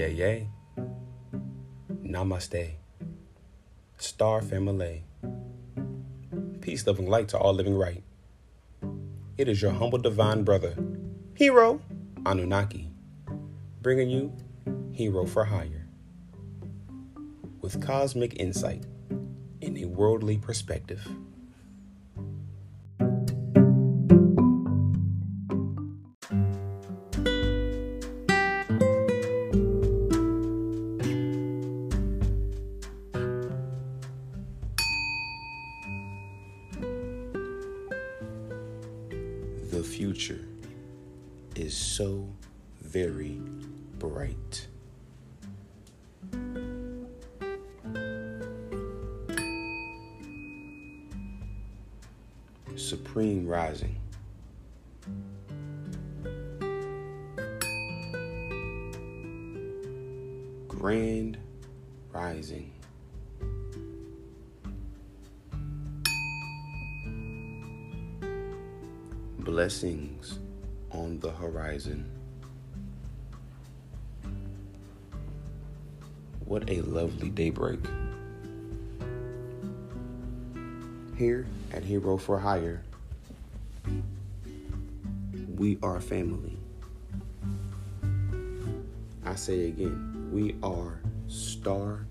Yeah, yeah. Namaste. Star family. Peace, loving light to all living right. It is your humble divine brother, Hero Anunnaki, bringing you Hero for Hire with cosmic insight in a worldly perspective. Future is so very bright. Supreme Rising. Grand Rising. Blessings on the horizon. What a lovely daybreak. Here at Hero for Hire, we are family. I say again, we are Star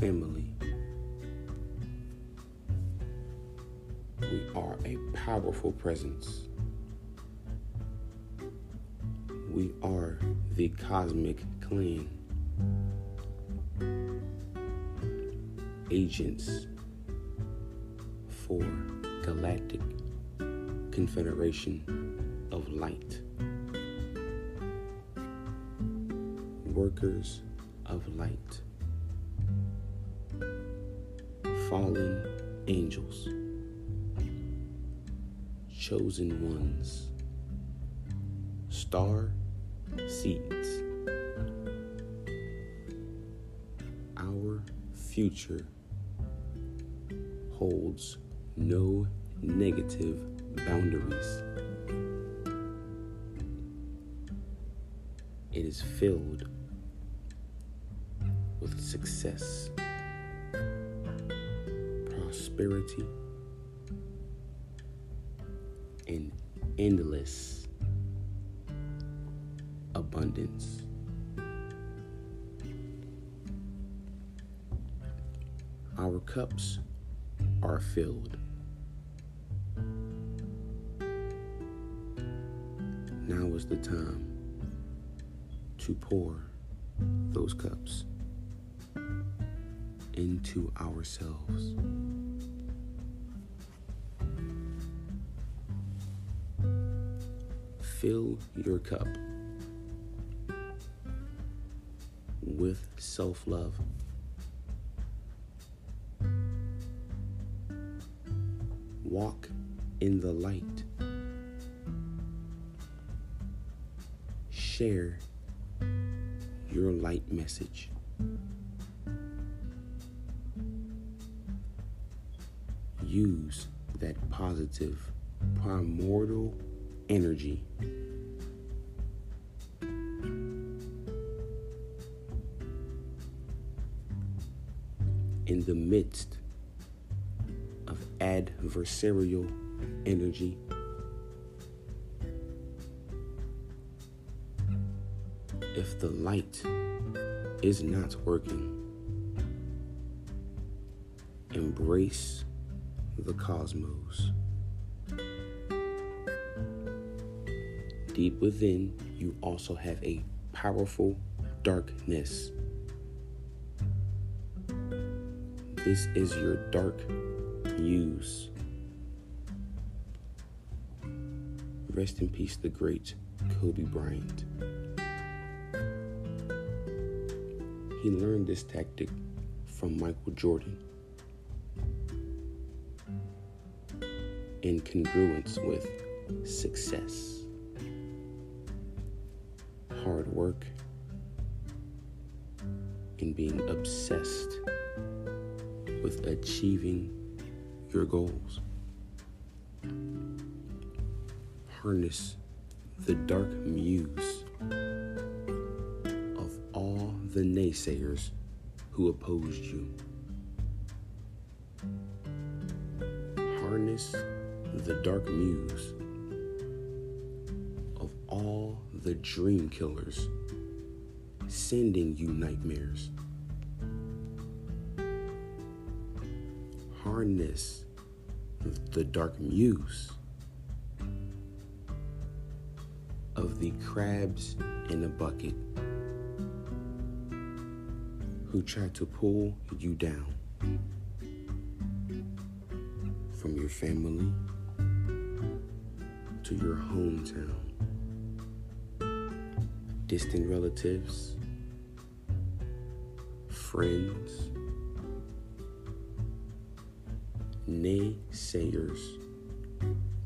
Family. We are a powerful presence. We are the cosmic clan. Agents for Galactic Confederation of Light. Workers of Light. Fallen Angels. Chosen Ones. Star Seeds. Our future holds no negative boundaries. It is filled with success, prosperity, and endless abundance. Our cups are filled. Now is the time to pour those cups into ourselves. Fill your cup with self love. Walk in the light. Share your light message. Use that positive, primordial energy. The midst of adversarial energy. If the light is not working, embrace the cosmos. Deep within, you also have a powerful darkness. This is your dark muse. Rest in peace, the great Kobe Bryant. He learned this tactic from Michael Jordan in congruence with success, hard work, and being obsessed with achieving your goals. Harness the dark muse of all the naysayers who opposed you. Harness the dark muse of all the dream killers sending you nightmares. Harness the dark muse of the crabs in a bucket who try to pull you down from your family to your hometown, distant relatives, friends, naysayers,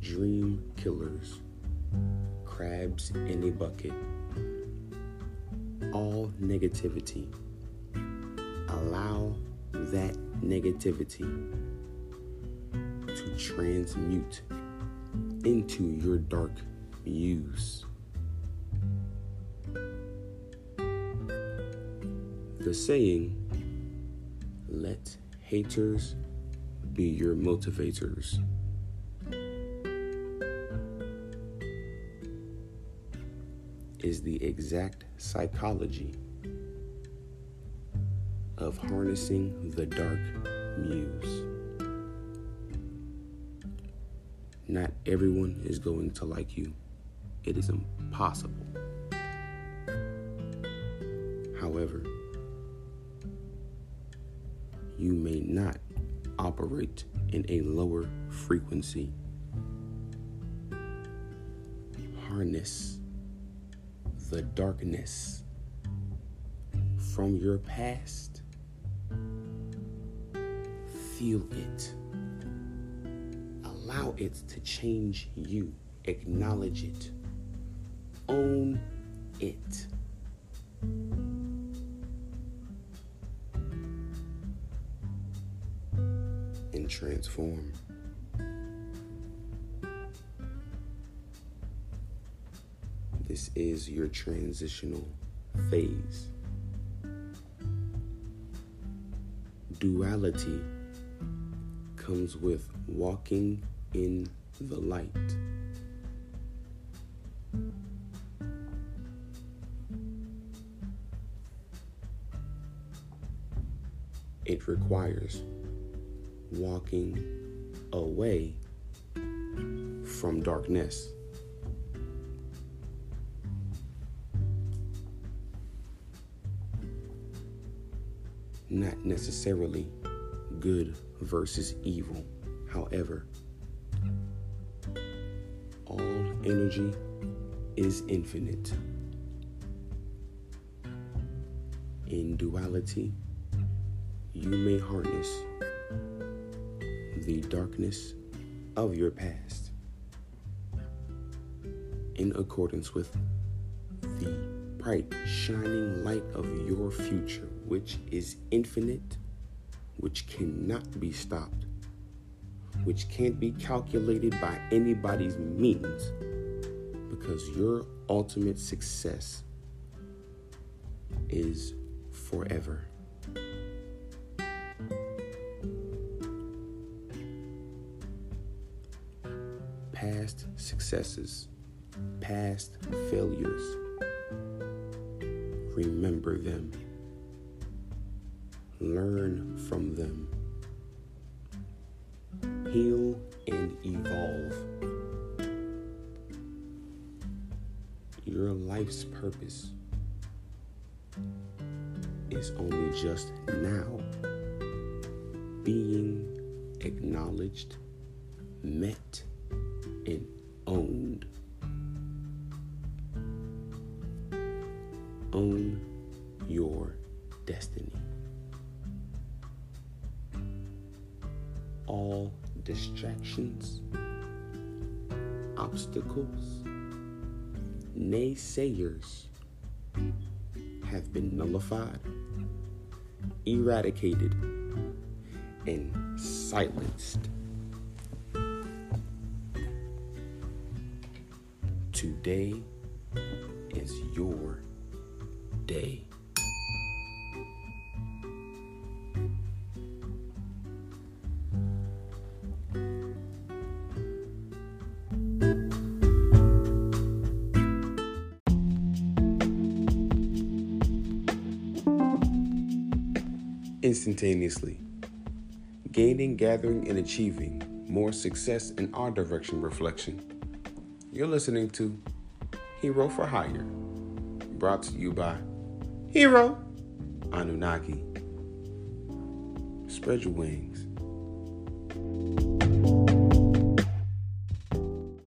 dream killers, crabs in a bucket, all negativity. Allow that negativity to transmute into your dark muse. The saying, let haters be your motivators. Is the exact psychology of harnessing the dark muse. Not everyone is going to like you. It is impossible. However, you may not operate in a lower frequency. Harness the darkness from your past. Feel it allow it to change you. Acknowledge it. Own it. Transform. This is your transitional phase. Duality comes with walking in the light. It requires walking away from darkness. Not necessarily good versus evil, however all energy is infinite. In duality, you may harness the darkness of your past in accordance with the bright, shining light of your future, which is infinite, which cannot be stopped, which can't be calculated by anybody's means because your ultimate success is forever. Successes, past failures, remember them, learn from them, heal and evolve. your life's purpose is only just now being acknowledged, met, and owned. Own your destiny. All distractions, obstacles, naysayers have been nullified, eradicated, and silenced. Today is your day. instantaneously. Gaining, gathering, and achieving more success in our direction reflection. You're listening to Hero for Hire, brought to you by Hero Anunnaki. Spread your wings